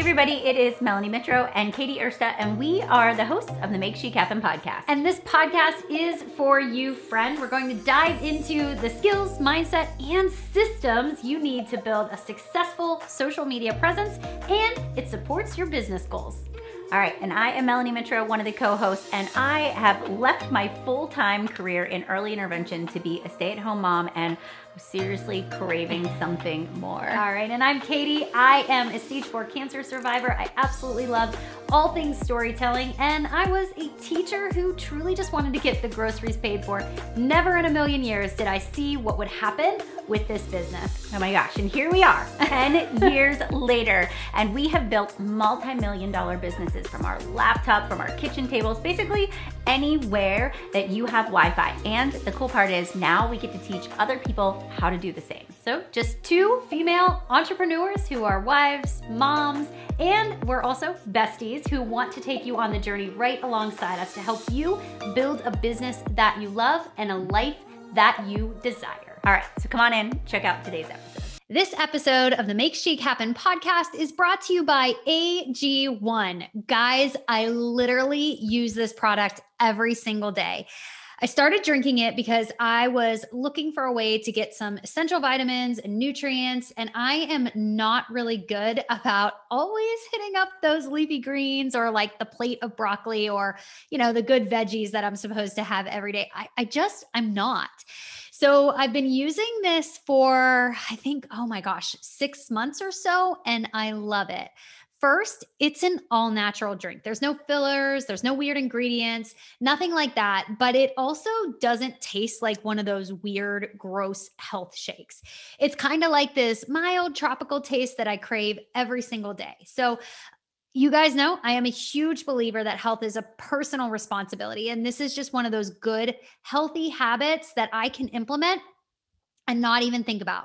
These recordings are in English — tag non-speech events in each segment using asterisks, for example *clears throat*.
everybody, it is Melanie Mitro and Katie Ersta, and we are the hosts of the Make Chic Happen podcast. And this podcast is for you, friend. We're going to dive into the skills, mindset, and systems you need to build a successful social media presence, and it supports your business goals. All right, and I am Melanie Mitro, one of the co hosts, and I have left my full time career in early intervention to be a stay at home mom and seriously craving something more. All right, and I'm Katie. I am a stage four cancer survivor. I absolutely love all things storytelling, and I was a teacher who truly just wanted to get the groceries paid for. Never in a million years did I see what would happen with this business. Oh my gosh, and here we are, *laughs* 10 years later, and we have built multi million dollar businesses from our laptop, from our kitchen tables, basically anywhere that you have Wi Fi. And the cool part is now we get to teach other people how to do the same. So, just two female entrepreneurs who are wives, moms, and we're also besties who want to take you on the journey right alongside us to help you build a business that you love and a life that you desire. All right, so come on in, check out today's episode. This episode of the Make Chic Happen podcast is brought to you by AG1. Guys, I literally use this product every single day. I started drinking it because I was looking for a way to get some essential vitamins and nutrients. And I am not really good about always hitting up those leafy greens or like the plate of broccoli or, you know, the good veggies that I'm supposed to have every day. I, I just, I'm not. So I've been using this for, I think, oh my gosh, six months or so, and I love it. First, it's an all natural drink. There's no fillers, there's no weird ingredients, nothing like that. But it also doesn't taste like one of those weird, gross health shakes. It's kind of like this mild tropical taste that I crave every single day. So, you guys know I am a huge believer that health is a personal responsibility. And this is just one of those good, healthy habits that I can implement and not even think about.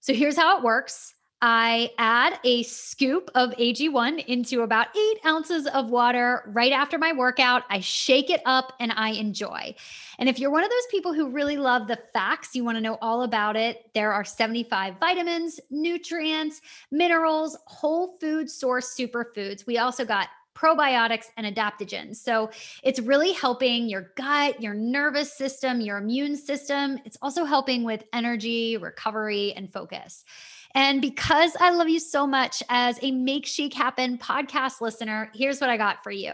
So here's how it works I add a scoop of AG1 into about eight ounces of water right after my workout. I shake it up and I enjoy. And if you're one of those people who really love the facts, you want to know all about it, there are 75 vitamins, nutrients, minerals, whole food source superfoods. We also got probiotics and adaptogens. So it's really helping your gut, your nervous system, your immune system. It's also helping with energy, recovery, and focus. And because I love you so much as a Make Chic Happen podcast listener, here's what I got for you.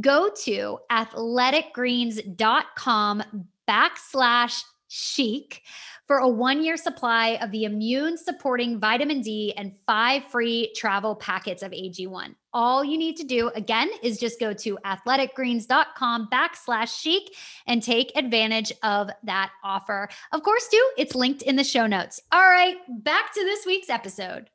Go to athleticgreens.com backslash chic for a one year supply of the immune supporting vitamin D and five free travel packets of AG1. All you need to do again is just go to athleticgreens.com backslash chic and take advantage of that offer. Of course, too, it's linked in the show notes. All right, back to this week's episode.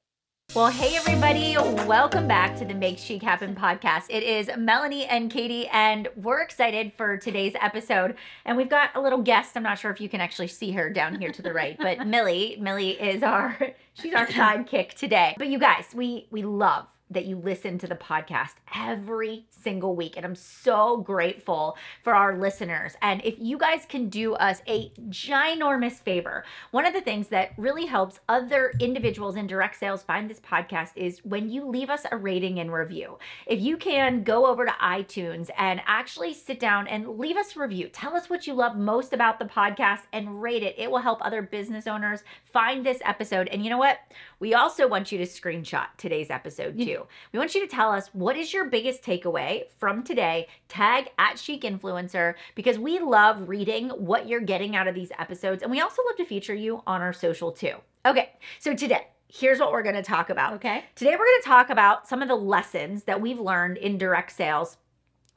Well, hey, everybody. Welcome back to the Make Chic Happen podcast. It is Melanie and Katie, and we're excited for today's episode. And we've got a little guest. I'm not sure if you can actually see her down here to the right, but *laughs* Millie, Millie is our, she's our *laughs* sidekick today. But you guys, we, we love that you listen to the podcast every single week. And I'm so grateful for our listeners. And if you guys can do us a ginormous favor, one of the things that really helps other individuals in direct sales find this podcast is when you leave us a rating and review. If you can go over to iTunes and actually sit down and leave us a review, tell us what you love most about the podcast and rate it. It will help other business owners find this episode. And you know what? We also want you to screenshot today's episode too. We want you to tell us what is your biggest takeaway from today. Tag at Chic Influencer because we love reading what you're getting out of these episodes. And we also love to feature you on our social too. Okay, so today, here's what we're going to talk about. Okay. Today, we're going to talk about some of the lessons that we've learned in direct sales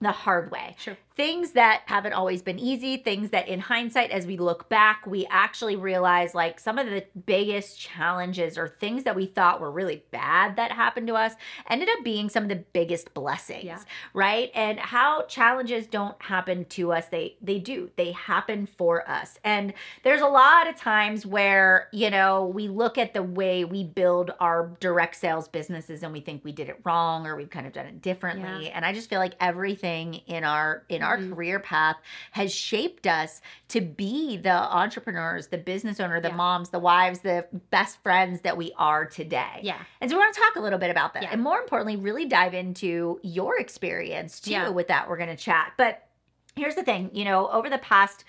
the hard way. Sure things that haven't always been easy, things that in hindsight, as we look back, we actually realize like some of the biggest challenges or things that we thought were really bad that happened to us ended up being some of the biggest blessings, yeah. right? And how challenges don't happen to us, they they do. They happen for us. And there's a lot of times where, you know, we look at the way we build our direct sales businesses and we think we did it wrong or we've kind of done it differently. Yeah. And I just feel like everything in our in our Mhm. career path has shaped us to be the entrepreneurs, the business owner, the Yeah. moms, the wives, the best friends that we are today. Yeah. And so we're going to talk a little bit about that. Yeah. And more importantly, really dive into your experience too Yeah. with that. We're going to chat. But here's the thing, you know, over the past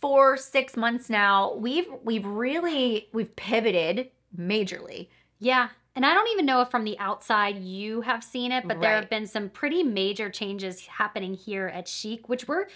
4 6 months now, we've we've really we've pivoted majorly. Yeah. And I don't even know if from the outside you have seen it, but there have been some pretty major changes happening here at Chic, which we're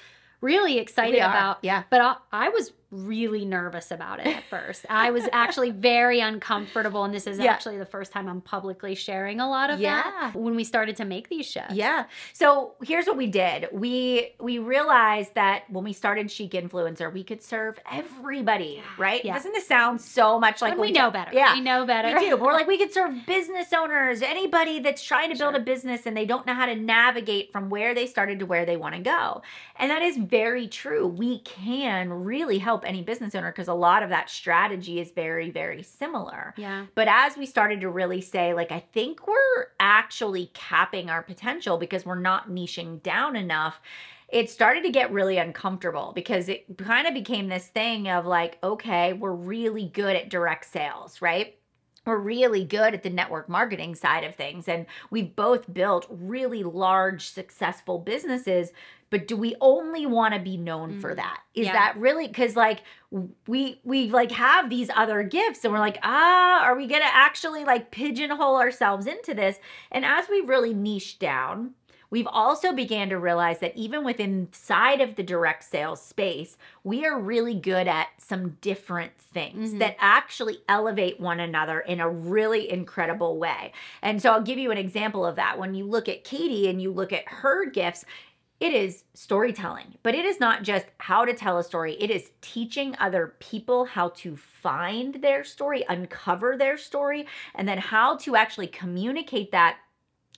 really excited about. Yeah. But I, I was really nervous about it at first. I was actually very uncomfortable. And this is Yeah. actually the first time I'm publicly sharing a lot of Yeah. that when we started to make these shifts. Yeah. So here's what we did. We we realized that when we started Chic Influencer, we could serve everybody, right? Yeah. Doesn't this sound so much like what we know better. Yeah. We know better. We do. We're like, we could *laughs* serve business owners, anybody that's trying to build Sure. a business and they don't know how to navigate from where they started to where they want to go. And that is very true. We can really help any business owner because a lot of that strategy is very, very similar. Yeah. But as we started to really say, like, I think we're actually capping our potential because we're not niching down enough, it started to get really uncomfortable because it kind of became this thing of like, okay, we're really good at direct sales, right? We're really good at the network marketing side of things. And we've both built really large, successful businesses. But do we only want to be known for Mhm. that? Is Yeah. that really because like we we like have these other gifts and we're like ah are we gonna actually like pigeonhole ourselves into this and as we really niche down we've also began to realize that even within side of the direct sales space we are really good at some different things Mhm. that actually elevate one another in a really incredible way and so i'll give you an example of that when you look at katie and you look at her gifts it is storytelling, but it is not just how to tell a story. It is teaching other people how to find their story, uncover their story, and then how to actually communicate that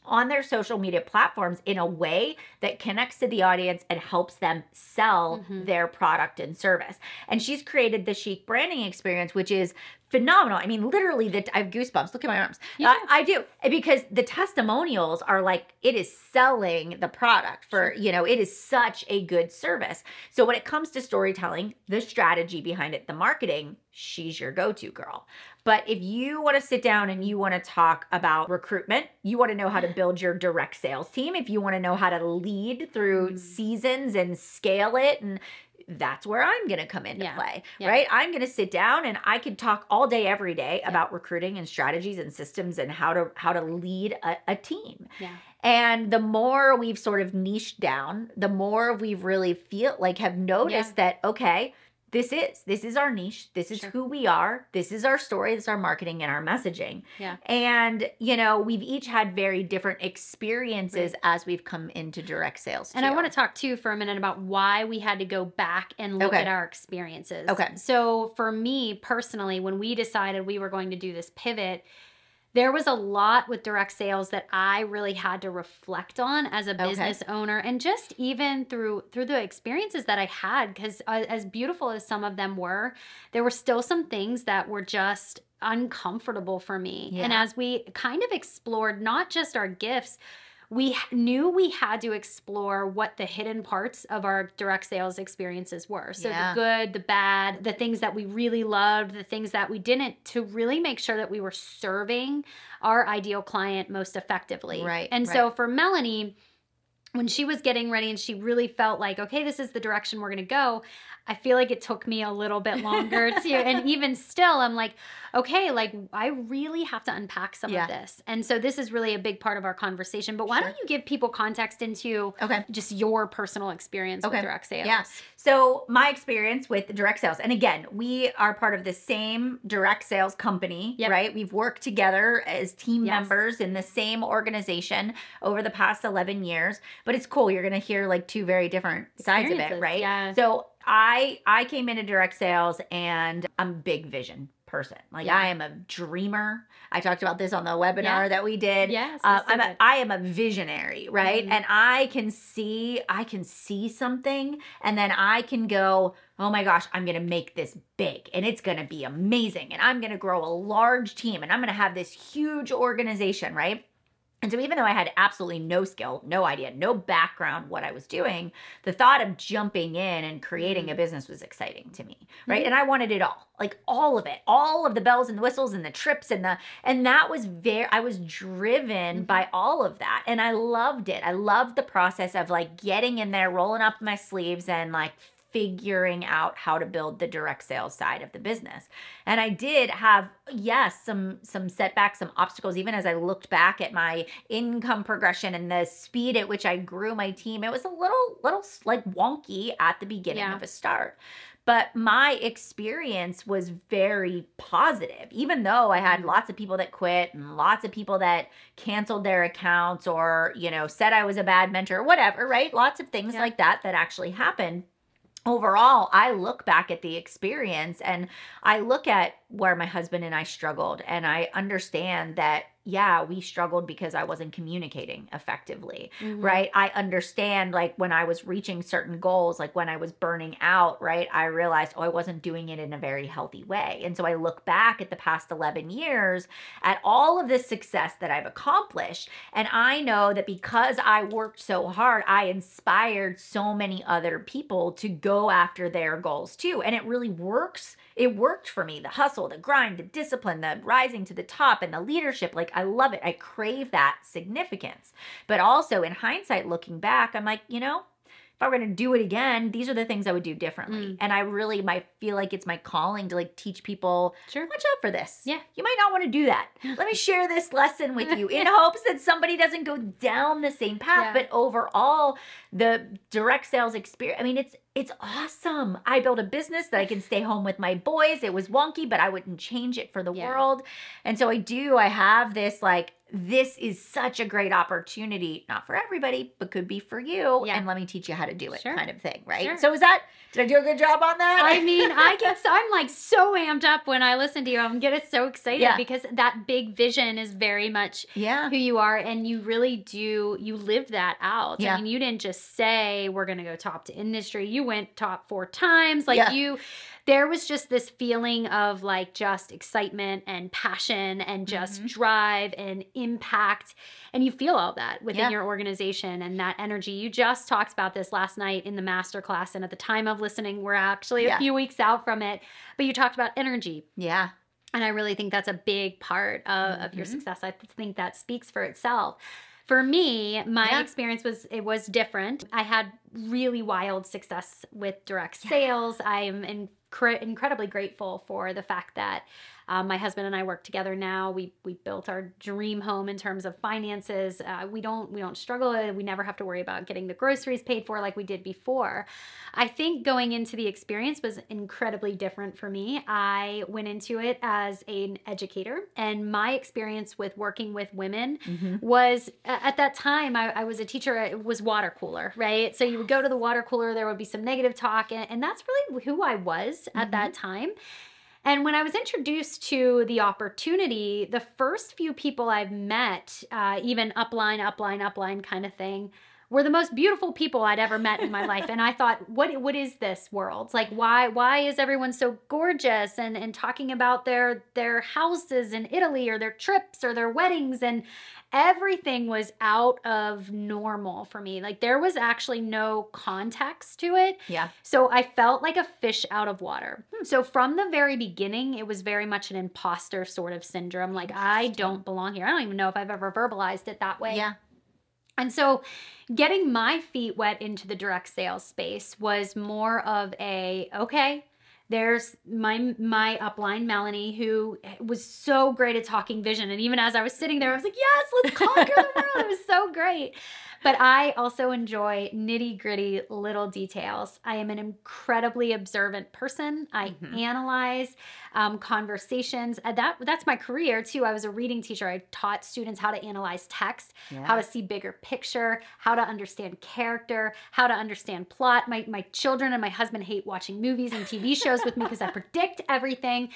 on their social media platforms in a way that connects to the audience and helps them sell Mhm. their product and service. And she's created the Chic branding experience, which is phenomenal. I mean, literally, that I have goosebumps. Look at my arms. You I, do. I do because the testimonials are like it is selling the product for you know it is such a good service. So when it comes to storytelling, the strategy behind it, the marketing, she's your go-to girl. But if you want to sit down and you want to talk about recruitment, you want to know how to *sighs* build your direct sales team, if you want to know how to lead through Mm. seasons and scale it and that's where I'm going to come into Yeah. play, Yeah. right? I'm going to sit down and I could talk all day every day about recruiting and strategies and systems and how to how to lead a, a team. Yeah. And the more we've sort of niched down, the more we've really feel like have noticed that okay, this is this is our niche. This is Sure. who we are. This is our story. This is our marketing and our messaging. Yeah. And you know, we've each had very different experiences as we've come into direct sales. And I want to talk too for a minute about why we had to go back and look Okay. at our experiences. Okay. So for me personally, when we decided we were going to do this pivot, there was a lot with direct sales that I really had to reflect on as a Okay. business owner and just even through through the experiences that I had cuz uh, as beautiful as some of them were, there were still some things that were just uncomfortable for me. And as we kind of explored not just our gifts, we knew we had to explore what the hidden parts of our direct sales experiences were. So Yeah. the good, the bad, the things that we really loved, the things that we didn't, to really make sure that we were serving our ideal client most effectively. Right, And so for Melanie, when she was getting ready and she really felt like, okay, this is the direction we're going to go, I feel like it took me a little bit longer *laughs* to, and even still, I'm like, okay, like I really have to unpack some Yeah. of this. And so this is really a big part of our conversation. But why Sure. don't you give people context into Okay. just your personal experience Okay. with direct sales? Yeah. So my experience with direct sales, and again, we are part of the same direct sales company, Yep. right? We've worked together as team Yes. members in the same organization over the past 11 years. But it's cool. You're going to hear like two very different sides of it, right? yeah. So I I came into direct sales and I'm big vision person. Like Yeah. I am a dreamer. I talked about this on the webinar Yeah. that we did. Yes. Uh, I'm a, am a visionary, right? Mhm. And I can see, I can see something, and then I can go, oh my gosh, I'm gonna make this big, and it's gonna be amazing, and I'm gonna grow a large team, and I'm gonna have this huge organization, right? And so, even though I had absolutely no skill, no idea, no background what I was doing, the thought of jumping in and creating a Mm-hmm. business was exciting to me, right? And I wanted it all, like all of it, all of the bells and the whistles and the trips and the, and that was very, I was driven Mhm. by all of that. And I loved it. I loved the process of like getting in there, rolling up my sleeves and like figuring out how to build the direct sales side of the business. And I did have yes, some some setbacks, some obstacles even as I looked back at my income progression and the speed at which I grew my team. It was a little little like wonky at the beginning Yeah. of a start. But my experience was very positive, even though I had Mhm. lots of people that quit and lots of people that canceled their accounts or, you know, said I was a bad mentor or whatever, right? Lots of things Yeah. like that that actually happened overall, I look back at the experience and I look at where my husband and I struggled, and I understand that, yeah, we struggled because I wasn't communicating effectively, Mhm. right? I understand, like, when I was reaching certain goals, like when I was burning out, right? I realized, oh, I wasn't doing it in a very healthy way. And so I look back at the past 11 years at all of this success that I've accomplished. And I know that because I worked so hard, I inspired so many other people to go after their goals too. And it really works. It worked for me. The hustle, the grind, the discipline, the rising to the top, and the leadership. Like, I love it. I crave that significance. But also, in hindsight, looking back, I'm like, you know, if I were going to do it again, these are the things I would do differently. Mm. And I really might feel like it's my calling to like teach people Sure. watch out for this. Yeah. You might not want to do that. *laughs* Let me share this lesson with you in *laughs* hopes that somebody doesn't go down the same path. Yeah. But overall, the direct sales experience, I mean, it's it's awesome. I built a business that I can stay home with my boys. It was wonky, but I wouldn't change it for the Yeah. world. And so I do, I have this like this is such a great opportunity, not for everybody, but could be for you. Yeah. And let me teach you how to do it, Sure. kind of thing, right? Sure. So is that did I do a good job on that? I mean, I get so I'm like so amped up when I listen to you. I'm getting so excited Yeah. because that big vision is very much yeah. who you are and you really do you live that out. Yeah. I mean, you didn't just say we're going to go top to industry. You went top 4 times. Like Yeah. you there was just this feeling of like just excitement and passion and just Mhm. drive and impact and you feel all that within Yeah. your organization and that energy. You just talked about this last night in the master class and at the time of listening we're actually Yeah. a few weeks out from it, but you talked about energy Yeah. and I really think that's a big part of, of your Mhm. success. I think that speaks for itself. For me, my Yeah. experience was it was different. I had really wild success with direct sales. I am incre- incredibly grateful for the fact that um, my husband and I work together now. We we built our dream home in terms of finances. Uh, we don't we don't struggle. We never have to worry about getting the groceries paid for like we did before. I think going into the experience was incredibly different for me. I went into it as an educator, and my experience with working with women Mhm. was at that time I, I was a teacher it was water cooler right so you would go to the water cooler there would be some negative talk and, and that's really who i was at that time and when i was introduced to the opportunity the first few people i've met uh, even upline upline upline kind of thing were the most beautiful people I'd ever met in my life. And I thought, what what is this world? Like why why is everyone so gorgeous and, and talking about their their houses in Italy or their trips or their weddings and everything was out of normal for me. Like there was actually no context to it. Yeah. So I felt like a fish out of water. Hmm. So from the very beginning, it was very much an imposter sort of syndrome. Like I don't belong here. I don't even know if I've ever verbalized it that way. Yeah. And so getting my feet wet into the direct sales space was more of a okay, there's my my upline Melanie who was so great at talking vision and even as I was sitting there I was like, "Yes, let's conquer the world." It was so great. But I also enjoy nitty gritty little details. I am an incredibly observant person. I Mhm. analyze um, conversations. Uh, that that's my career too. I was a reading teacher. I taught students how to analyze text Yeah. how to see bigger picture, how to understand character, how to understand plot. My my children and my husband hate watching movies and TV shows with me because I *laughs* predict everything.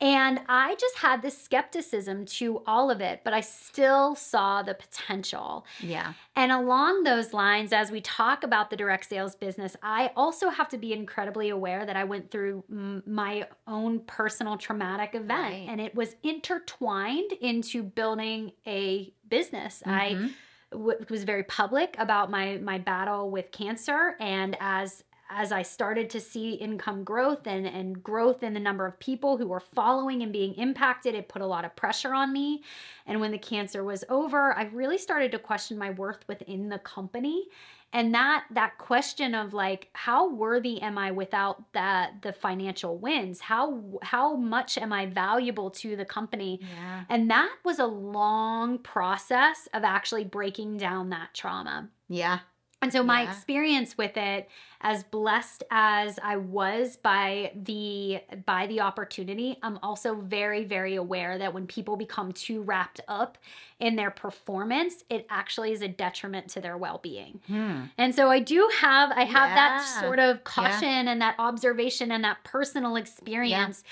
And I just had this skepticism to all of it, but I still saw the potential. Yeah. And along those lines, as we talk about the direct sales business, I also have to be incredibly aware that I went through m- my own personal traumatic event Right. and it was intertwined into building a business. I Mhm. w- was very public about my my battle with cancer and as as I started to see income growth and and growth in the number of people who were following and being impacted it put a lot of pressure on me and when the cancer was over I really started to question my worth within the company and that that question of like how worthy am I without that the financial wins how how much am I valuable to the company Yeah. and that was a long process of actually breaking down that trauma. Yeah. And so my Yeah. experience with it as blessed as I was by the by the opportunity, I'm also very very aware that when people become too wrapped up in their performance, it actually is a detriment to their well-being. Hmm. And so I do have I have that sort of caution and that observation and that personal experience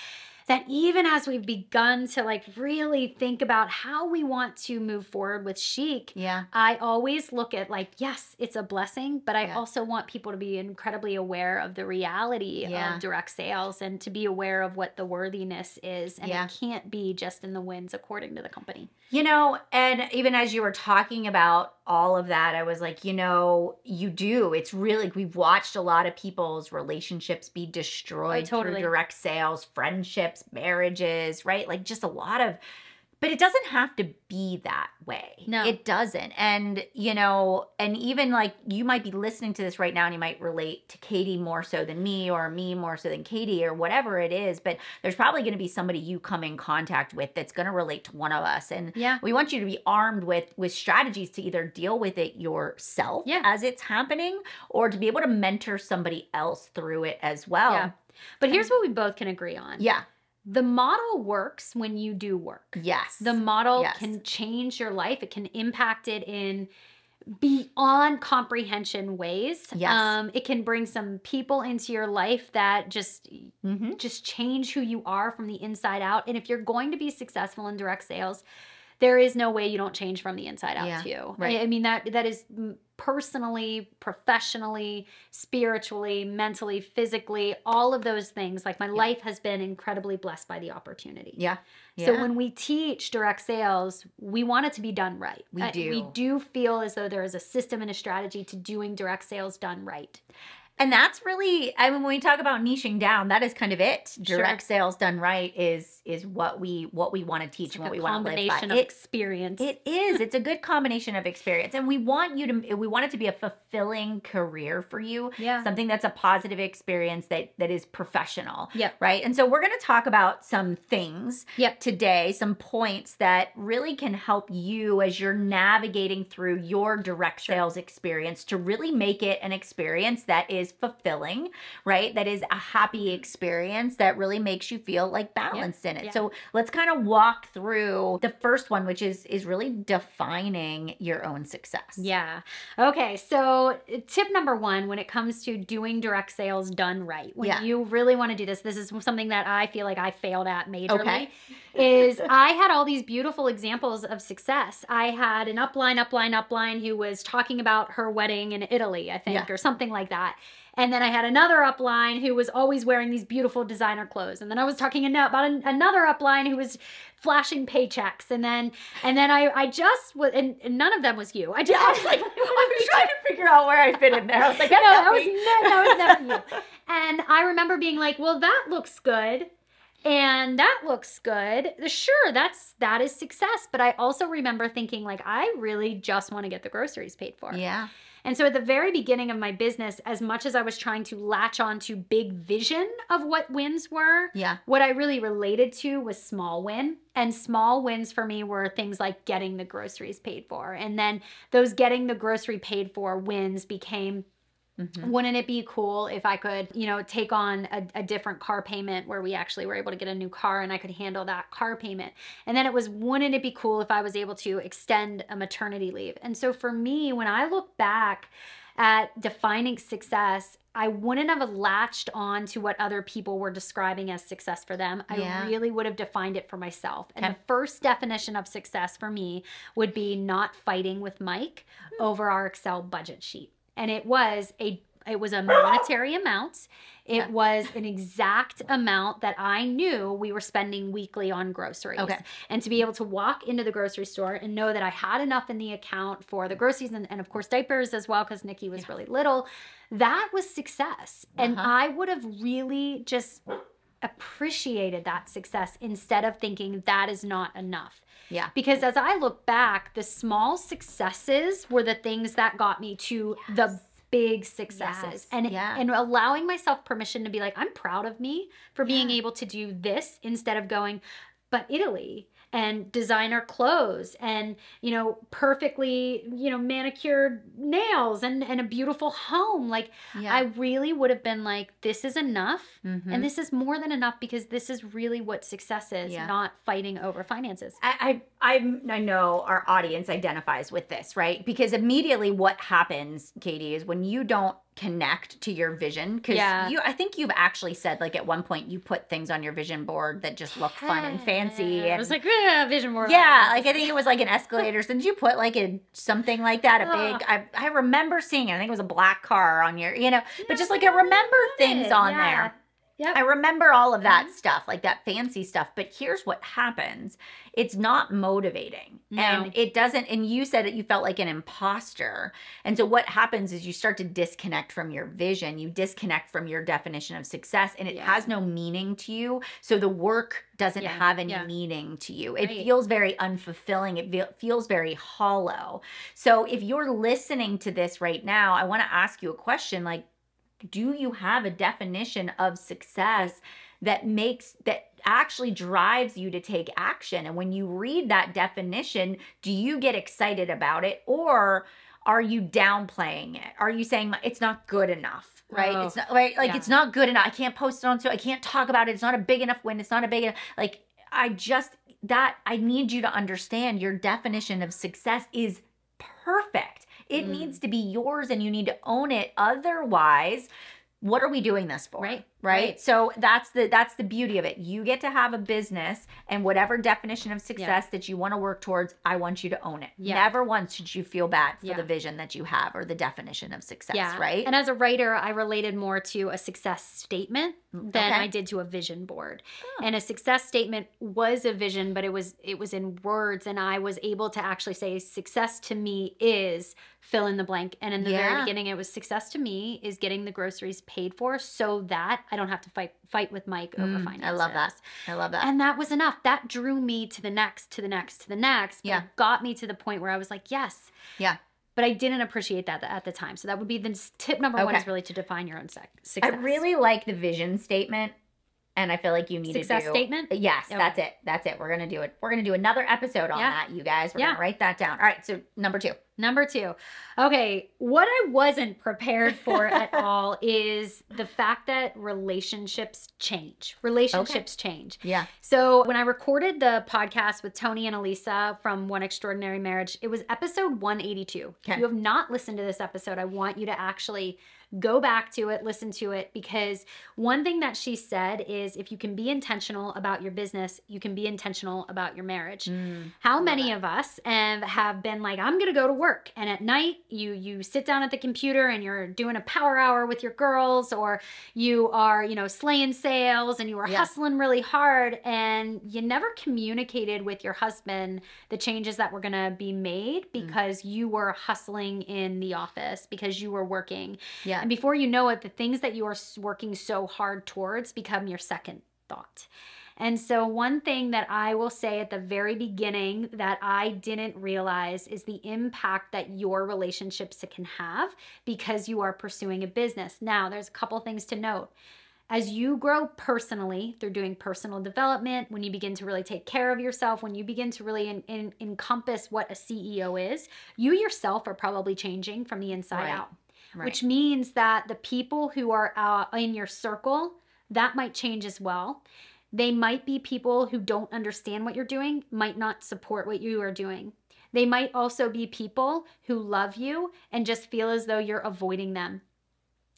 that even as we've begun to like really think about how we want to move forward with chic, Yeah. I always look at like, yes, it's a blessing, but I Yeah. also want people to be incredibly aware of the reality Yeah. of direct sales and to be aware of what the worthiness is. And Yeah. it can't be just in the wins according to the company. You know, and even as you were talking about all of that, I was like, you know, you do. It's really, we've watched a lot of people's relationships be destroyed oh, totally. through direct sales, friendships, marriages, right? Like just a lot of, but it doesn't have to be that way. No. It doesn't. And, you know, and even like you might be listening to this right now and you might relate to Katie more so than me or me more so than Katie or whatever it is, but there's probably going to be somebody you come in contact with that's going to relate to one of us. And Yeah. we want you to be armed with with strategies to either deal with it yourself Yeah. as it's happening or to be able to mentor somebody else through it as well. Yeah. But here's what we both can agree on. Yeah. The model works when you do work. Yes. The model Yes. can change your life. It can impact it in beyond comprehension ways. Yes. Um, it can bring some people into your life that just hmm just change who you are from the inside out. And if you're going to be successful in direct sales, there is no way you don't change from the inside out Yeah, too. right. I, mean that that is personally, professionally, spiritually, mentally, physically, all of those things. Like my life has been incredibly blessed by the opportunity. Yeah. yeah. So when we teach direct sales, we want it to be done right. We Uh, do. We do feel as though there is a system and a strategy to doing direct sales done right. And that's really, I mean, when we talk about niching down, that is kind of it. Direct sales done right is is what we what we want to teach It's and like what we want to live by. combination of It- experience. It is. It's a good combination of experience. And we want you to we want it to be a fulfilling career for you. yeah. Something that's a positive experience that that is professional. Yep. Right? And so we're going to talk about some things Yep. today, some points that really can help you as you're navigating through your direct Sure. sales experience to really make it an experience that is fulfilling, right? That is a happy experience that really makes you feel like balanced in it. Yeah. So let's kind of walk through the first one, which is is really defining your own success. Yeah. Okay. So, uh, tip number one when it comes to doing direct sales done right, when Yeah. you really want to do this, this is something that I feel like I failed at majorly. Okay. is *laughs* I had all these beautiful examples of success. I had an upline, upline, upline who was talking about her wedding in Italy, I think, Yeah. or something like that. And then I had another upline who was always wearing these beautiful designer clothes. And then I was talking about an- another upline who was flashing paychecks. And then, and then I, I just was, and, and none of them was you. I just I was like, *laughs* I was trying to figure out where I fit in there. I was like, no, that was ne- that was never you. And I remember being like, "Well, that looks good." And that looks good. Sure, that's that is success, but I also remember thinking like I really just want to get the groceries paid for. Yeah. And so at the very beginning of my business, as much as I was trying to latch on to big vision of what wins were, Yeah. what I really related to was small win. And small wins for me were things like getting the groceries paid for. And then those getting the grocery paid for wins became Mhm. wouldn't it be cool if I could, you know, take on a, a different car payment where we actually were able to get a new car and I could handle that car payment? And then it was, wouldn't it be cool if I was able to extend a maternity leave? And so for me, when I look back at defining success, I wouldn't have latched on to what other people were describing as success for them. I Yeah. really would have defined it for myself. And Okay. the first definition of success for me would be not fighting with Mike over our Excel budget sheet. And it was a it was a *gasps* monetary amount. It Yeah. was an exact amount that I knew we were spending weekly on groceries. Okay. And to be able to walk into the grocery store and know that I had enough in the account for the groceries and, and of course diapers as well, because Nikki was really little, that was success. And Uh-huh. I would have really just appreciated that success instead of thinking that is not enough. Yeah. Because as I look back, the small successes were the things that got me to the big successes Yes. and Yeah. and allowing myself permission to be like I'm proud of me for being Yeah. able to do this instead of going but Italy and designer clothes and you know perfectly you know manicured nails and and a beautiful home like Yeah. I really would have been like this is enough Mhm. and this is more than enough because this is really what success is, Yeah. not fighting over finances. I, I I know our audience identifies with this, right? Because immediately what happens, Katie, is when you don't connect to your vision, because Yeah. you I think you've actually said like at one point you put things on your vision board that just look fun and fancy. I And, was like, "Eh, vision board. yeah, like I think it was like an escalator. did you put like a something like that? A big I I remember seeing it. I think it was a black car on your, you know, but just like I remember things on there. yeah I remember all of that Mhm. stuff, like that fancy stuff. But here's what happens it's not motivating. No. And it doesn't, and you said that you felt like an imposter. And so what happens is you start to disconnect from your vision, you disconnect from your definition of success, and it Yeah. has no meaning to you. So the work doesn't Yeah, have any yeah. meaning to you. It Right. feels very unfulfilling. It feel, feels very hollow. So if you're listening to this right now, I want to ask you a question like, do you have a definition of success that makes that actually drives you to take action? And when you read that definition do you get excited about it or are you downplaying it? Are you saying it's not good enough right? Oh, it's not right? Like yeah. it's not good enough. I can't post it on so i can't talk about it. It's not a big enough win. It's not a big enough like i just that i need you to understand your definition of success is perfect it Mm. needs to be yours and you need to own it. Otherwise what are we doing this for? Right, right right. so that's the that's the beauty of it you get to have a business and whatever definition of success that you want to work towards i want you to own it Yeah. never once should you feel bad for Yeah. the vision that you have or the definition of success Yeah. right And as a writer, I related more to a success statement than Mm, okay. I did to a vision board. Oh. And a success statement was a vision, but it was it was in words and I was able to actually say success to me is fill in the blank. And in the very beginning it was success to me is getting the groceries paid for so that I don't have to fight fight with Mike over Mm, finances. i love that i love that And that was enough. That drew me to the next, to the next, to the next. Yeah. it got me to the point where I was like, yes. Yeah. But I didn't appreciate that at the time. So that would be the tip number one is really to define your own sec- i really like the vision statement and i feel like you need success to do statement. Yes, Okay. that's it. That's it. We're gonna do it. We're gonna do another episode on Yeah. that, you guys. We're Yeah. gonna write that down. All right. So number two. Number two. Okay. What I wasn't prepared for *laughs* at all is the fact that relationships change. Relationships change. Yeah. So when I recorded the podcast with Tony and Alisa from One Extraordinary Marriage, it was episode 182. If you have not listened to this episode, I want you to actually go back to it, listen to it, because one thing that she said is if you can be intentional about your business, you can be intentional about your marriage. How many it. of us um, have been like, I'm gonna go to work, and at night you you sit down at the computer and you're doing a power hour with your girls, or you are you know slaying sales and you are Yeah. hustling really hard, and you never communicated with your husband the changes that were gonna be made mm. because you were hustling in the office because you were working, Yeah. and before you know it, the things that you are working so hard towards become your second thought. And so, one thing that I will say at the very beginning that I didn't realize is the impact that your relationships can have because you are pursuing a business. Now, there's a couple things to note. As you grow personally through doing personal development, when you begin to really take care of yourself, when you begin to really in, in, encompass what a CEO is, you yourself are probably changing from the inside Right. out Right. which means that the people who are uh, in your circle that might change as well They might be people who don't understand what you're doing, might not support what you are doing. They might also be people who love you and just feel as though you're avoiding them.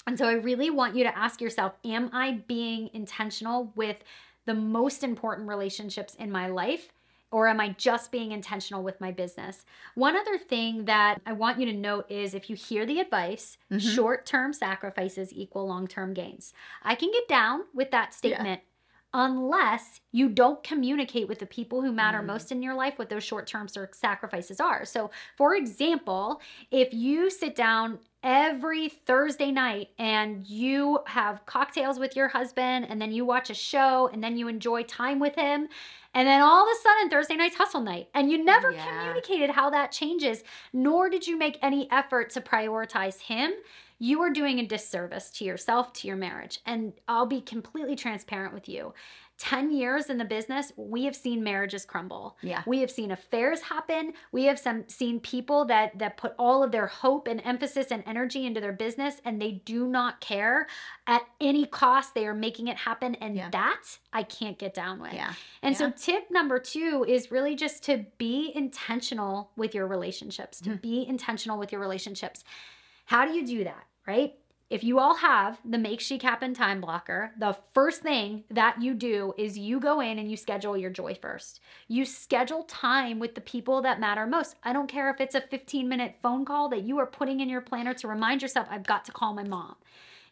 And so I really want you to ask yourself Am I being intentional with the most important relationships in my life? Or am I just being intentional with my business? One other thing that I want you to note is if you hear the advice, mm-hmm. short term sacrifices equal long term gains. I can get down with that statement. Yeah unless you don't communicate with the people who matter mm. most in your life what those short-term sacrifices are. So, for example, if you sit down every Thursday night and you have cocktails with your husband and then you watch a show and then you enjoy time with him and then all of a sudden Thursday night's hustle night and you never yeah. communicated how that changes nor did you make any effort to prioritize him you are doing a disservice to yourself, to your marriage. And I'll be completely transparent with you. 10 years in the business, we have seen marriages crumble. Yeah. We have seen affairs happen. We have some seen people that that put all of their hope and emphasis and energy into their business and they do not care at any cost. They are making it happen and yeah. that I can't get down with. Yeah. And yeah. so tip number 2 is really just to be intentional with your relationships. To mm-hmm. be intentional with your relationships. How do you do that, right? If you all have the Make Chic Happen time blocker, the first thing that you do is you go in and you schedule your joy first. You schedule time with the people that matter most. I don't care if it's a 15 minute phone call that you are putting in your planner to remind yourself, I've got to call my mom.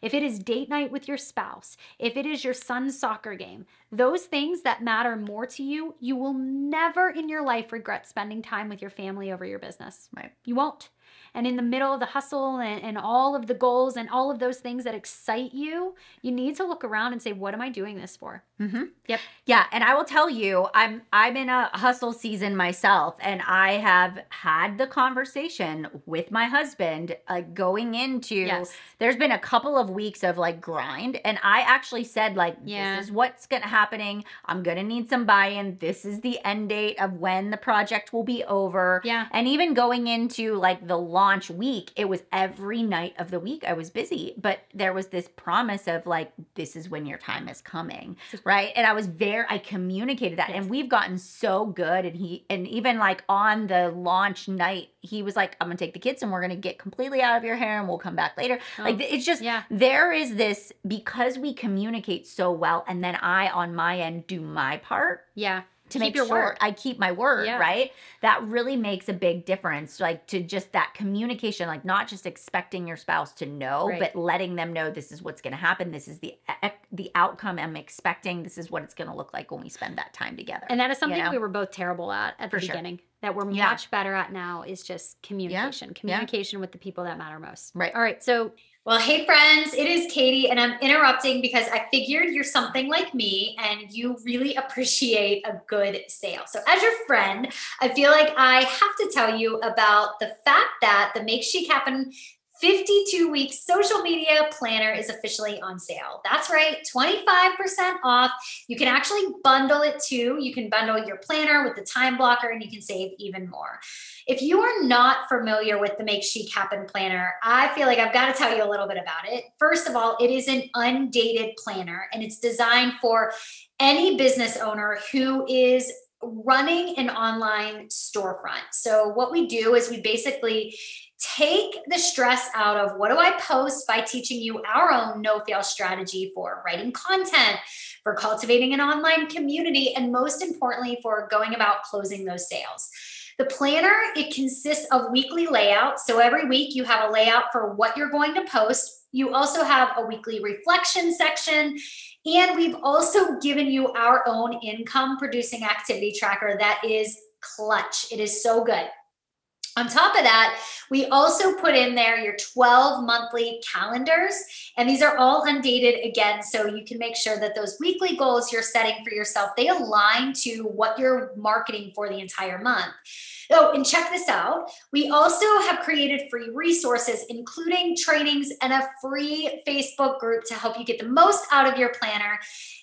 If it is date night with your spouse, if it is your son's soccer game, those things that matter more to you, you will never in your life regret spending time with your family over your business. Right. You won't and in the middle of the hustle and, and all of the goals and all of those things that excite you, you need to look around and say, what am I doing this for? Mm-hmm. Yep. Yeah, and I will tell you, I'm I'm in a hustle season myself, and I have had the conversation with my husband uh, going into. Yes. There's been a couple of weeks of like grind, and I actually said like, yeah. this is what's gonna happening. I'm gonna need some buy-in. This is the end date of when the project will be over. Yeah. And even going into like the launch week, it was every night of the week I was busy, but there was this promise of like, this is when your time is coming right? And I was very I communicated that yes. and we've gotten so good and he and even like on the launch night he was like I'm to take the kids and we're to get completely out of your hair and we'll come back later. Oh, like it's just yeah. there is this because we communicate so well and then I on my end do my part. Yeah to keep make your sure word. I keep my word, yeah. right? That really makes a big difference. Like to just that communication, like not just expecting your spouse to know, right. but letting them know this is what's going to happen. This is the the outcome I'm expecting. This is what it's going to look like when we spend that time together. And that is something you know? we were both terrible at at the For beginning. Sure. That we're yeah. much better at now is just communication. Yeah. Communication with the people that matter most. Right. All right. So well, hey friends, it is Katie, and I'm interrupting because I figured you're something like me and you really appreciate a good sale. So, as your friend, I feel like I have to tell you about the fact that the Make Chic Happen 52 week social media planner is officially on sale. That's right, 25% off. You can actually bundle it too. You can bundle your planner with the time blocker and you can save even more. If you are not familiar with the Make Chic Happen planner, I feel like I've got to tell you a little bit about it. First of all, it is an undated planner and it's designed for any business owner who is running an online storefront. So, what we do is we basically take the stress out of what do I post by teaching you our own no fail strategy for writing content, for cultivating an online community, and most importantly, for going about closing those sales. The planner, it consists of weekly layouts. So every week you have a layout for what you're going to post. You also have a weekly reflection section. And we've also given you our own income producing activity tracker that is clutch. It is so good. On top of that, we also put in there your 12 monthly calendars, and these are all undated again, so you can make sure that those weekly goals you're setting for yourself, they align to what you're marketing for the entire month. Oh, and check this out. We also have created free resources, including trainings and a free Facebook group to help you get the most out of your planner.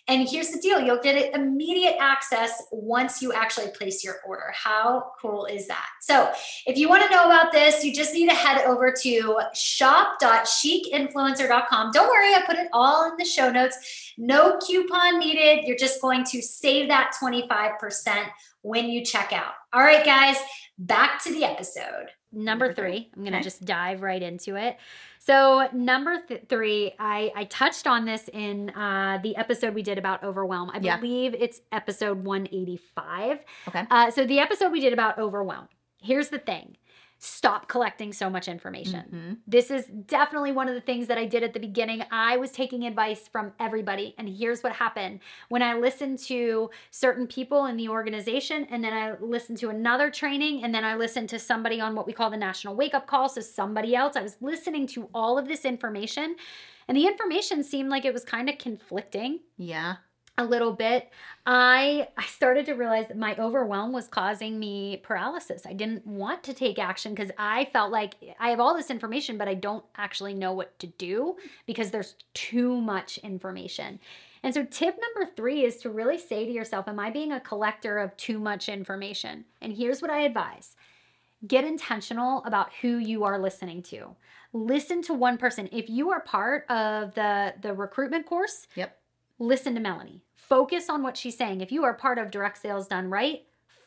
And here's the deal you'll get immediate access once you actually place your order. How cool is that? So, if you want to know about this, you just need to head over to shop.chicinfluencer.com. Don't worry, I put it all in the show notes. No coupon needed. You're just going to save that 25% when you check out. All right, guys, back to the episode. Number three, I'm going to okay. just dive right into it. So, number th- three, I, I touched on this in uh, the episode we did about overwhelm. I yeah. believe it's episode 185. Okay. Uh, so, the episode we did about overwhelm. Here's the thing stop collecting so much information. Mm-hmm. This is definitely one of the things that I did at the beginning. I was taking advice from everybody. And here's what happened when I listened to certain people in the organization, and then I listened to another training, and then I listened to somebody on what we call the national wake up call. So somebody else, I was listening to all of this information. And the information seemed like it was kind of conflicting. Yeah a little bit i i started to realize that my overwhelm was causing me paralysis. I didn't want to take action because i felt like i have all this information but i don't actually know what to do because there's too much information. And so tip number three is to really say to yourself am i being a collector of too much information? And here's what i advise. Get intentional about who you are listening to. Listen to one person. If you are part of the the recruitment course yep listen to Melanie. Focus on what she's saying. If you are part of direct sales done right,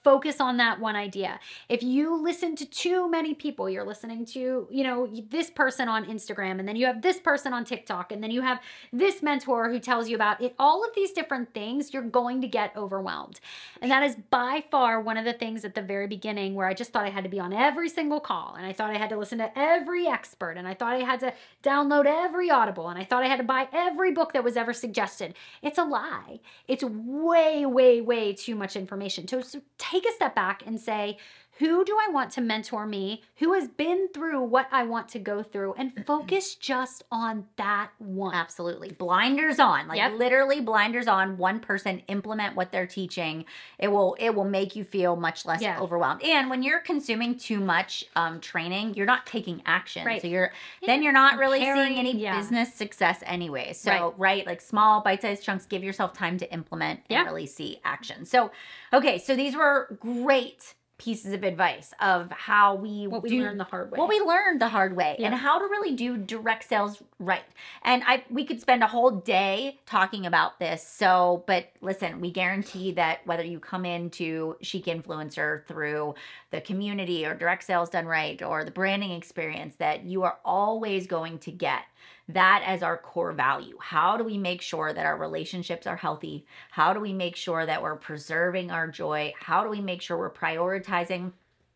focus on that one idea. If you listen to too many people, you're listening to, you know, this person on Instagram, and then you have this person on TikTok, and then you have this mentor who tells you about it, all of these different things, you're going to get overwhelmed. And that is by far one of the things at the very beginning where I just thought I had to be on every single call, and I thought I had to listen to every expert, and I thought I had to download every Audible, and I thought I had to buy every book that was ever suggested. It's a lie. It's way, way, way too much information. So, so take take a step back and say, who do I want to mentor me? Who has been through what I want to go through and *clears throat* focus just on that one. Absolutely. Blinders on. Like yep. literally blinders on. One person implement what they're teaching. It will it will make you feel much less yeah. overwhelmed. And when you're consuming too much um, training, you're not taking action. Right. So you're then you're not really seeing any yeah. business success anyway. So right. right, like small bite-sized chunks, give yourself time to implement and really see action. So okay, so these were great pieces of advice of how we what we do, learned the hard way. What we learned the hard way yeah. and how to really do direct sales right. And I we could spend a whole day talking about this. So, but listen, we guarantee that whether you come into Chic Influencer through the community or direct sales done right or the branding experience that you are always going to get that as our core value. How do we make sure that our relationships are healthy? How do we make sure that we're preserving our joy? How do we make sure we're prioritizing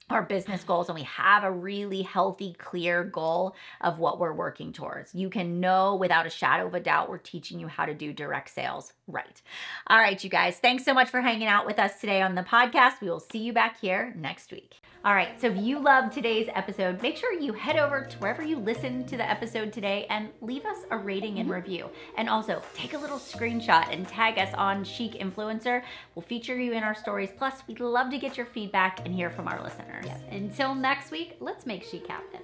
our business goals and we have a really healthy, clear goal of what we're working towards. You can know without a shadow of a doubt we're teaching you how to do direct sales right. All right, you guys, thanks so much for hanging out with us today on the podcast. We will see you back here next week. All right, so if you loved today's episode, make sure you head over to wherever you listen to the episode today and leave us a rating and mm-hmm. review. And also take a little screenshot and tag us on Chic Influencer. We'll feature you in our stories. Plus, we'd love to get your feedback and hear from our listeners. Until next week, let's make Chic happen.